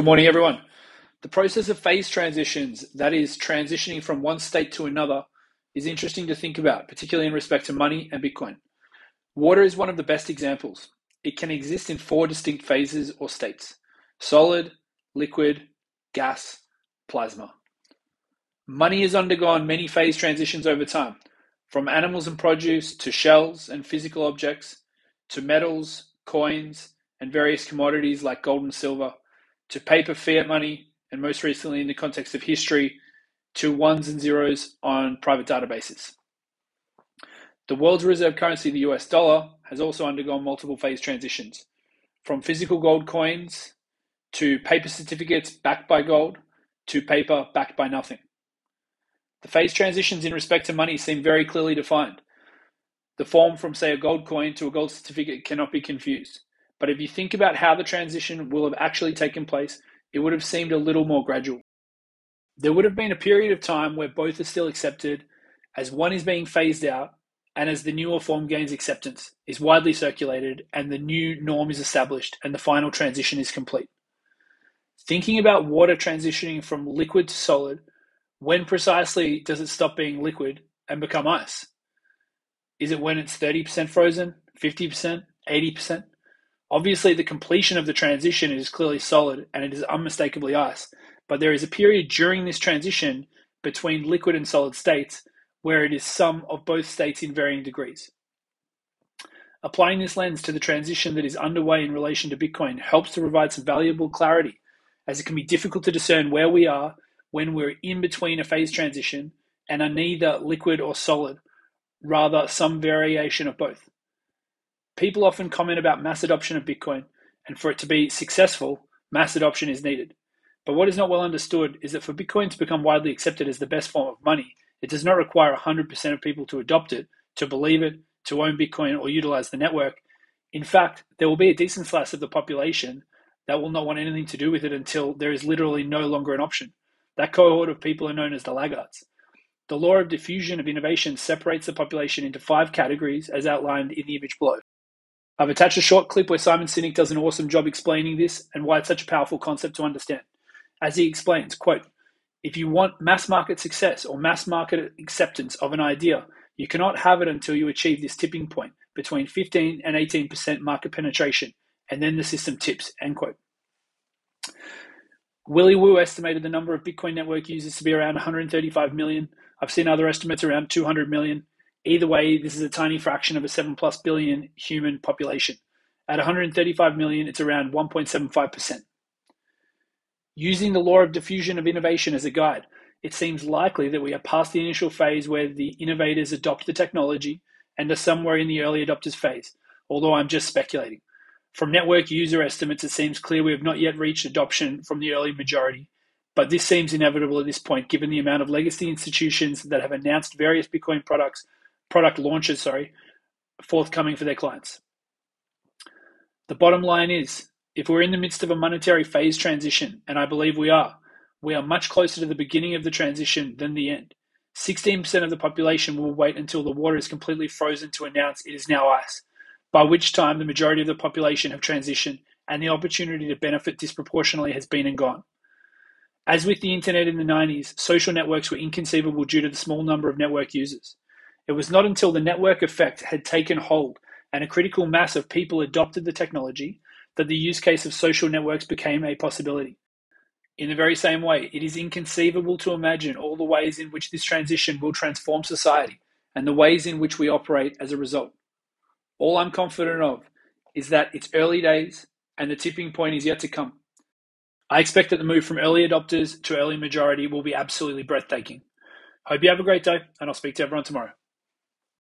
Good morning, everyone. The process of phase transitions, that is, transitioning from one state to another, is interesting to think about, particularly in respect to money and Bitcoin. Water is one of the best examples. It can exist in four distinct phases or states solid, liquid, gas, plasma. Money has undergone many phase transitions over time, from animals and produce to shells and physical objects to metals, coins, and various commodities like gold and silver to paper fiat money, and most recently in the context of history, to ones and zeros on private databases. The world's reserve currency, the US dollar, has also undergone multiple phase transitions, from physical gold coins to paper certificates backed by gold to paper backed by nothing. The phase transitions in respect to money seem very clearly defined. The form from, say, a gold coin to a gold certificate cannot be confused. But if you think about how the transition will have actually taken place, it would have seemed a little more gradual. There would have been a period of time where both are still accepted, as one is being phased out, and as the newer form gains acceptance, is widely circulated, and the new norm is established, and the final transition is complete. Thinking about water transitioning from liquid to solid, when precisely does it stop being liquid and become ice? Is it when it's 30% frozen, 50%, 80%? Obviously, the completion of the transition is clearly solid and it is unmistakably ice, but there is a period during this transition between liquid and solid states where it is some of both states in varying degrees. Applying this lens to the transition that is underway in relation to Bitcoin helps to provide some valuable clarity, as it can be difficult to discern where we are when we're in between a phase transition and are neither liquid or solid, rather, some variation of both. People often comment about mass adoption of Bitcoin, and for it to be successful, mass adoption is needed. But what is not well understood is that for Bitcoin to become widely accepted as the best form of money, it does not require 100% of people to adopt it, to believe it, to own Bitcoin, or utilize the network. In fact, there will be a decent slice of the population that will not want anything to do with it until there is literally no longer an option. That cohort of people are known as the laggards. The law of diffusion of innovation separates the population into five categories as outlined in the image below. I've attached a short clip where Simon Sinek does an awesome job explaining this and why it's such a powerful concept to understand. As he explains, quote, if you want mass market success or mass market acceptance of an idea, you cannot have it until you achieve this tipping point between 15 and 18% market penetration, and then the system tips, end quote. Willy Woo estimated the number of Bitcoin network users to be around 135 million. I've seen other estimates around 200 million. Either way, this is a tiny fraction of a 7 plus billion human population. At 135 million, it's around 1.75%. Using the law of diffusion of innovation as a guide, it seems likely that we are past the initial phase where the innovators adopt the technology and are somewhere in the early adopters phase, although I'm just speculating. From network user estimates, it seems clear we have not yet reached adoption from the early majority, but this seems inevitable at this point given the amount of legacy institutions that have announced various Bitcoin products product launches, sorry, forthcoming for their clients. The bottom line is, if we're in the midst of a monetary phase transition, and I believe we are, we are much closer to the beginning of the transition than the end. 16% of the population will wait until the water is completely frozen to announce it is now ice, by which time the majority of the population have transitioned and the opportunity to benefit disproportionately has been and gone. As with the internet in the 90s, social networks were inconceivable due to the small number of network users. It was not until the network effect had taken hold and a critical mass of people adopted the technology that the use case of social networks became a possibility. In the very same way, it is inconceivable to imagine all the ways in which this transition will transform society and the ways in which we operate as a result. All I'm confident of is that it's early days and the tipping point is yet to come. I expect that the move from early adopters to early majority will be absolutely breathtaking. Hope you have a great day, and I'll speak to everyone tomorrow.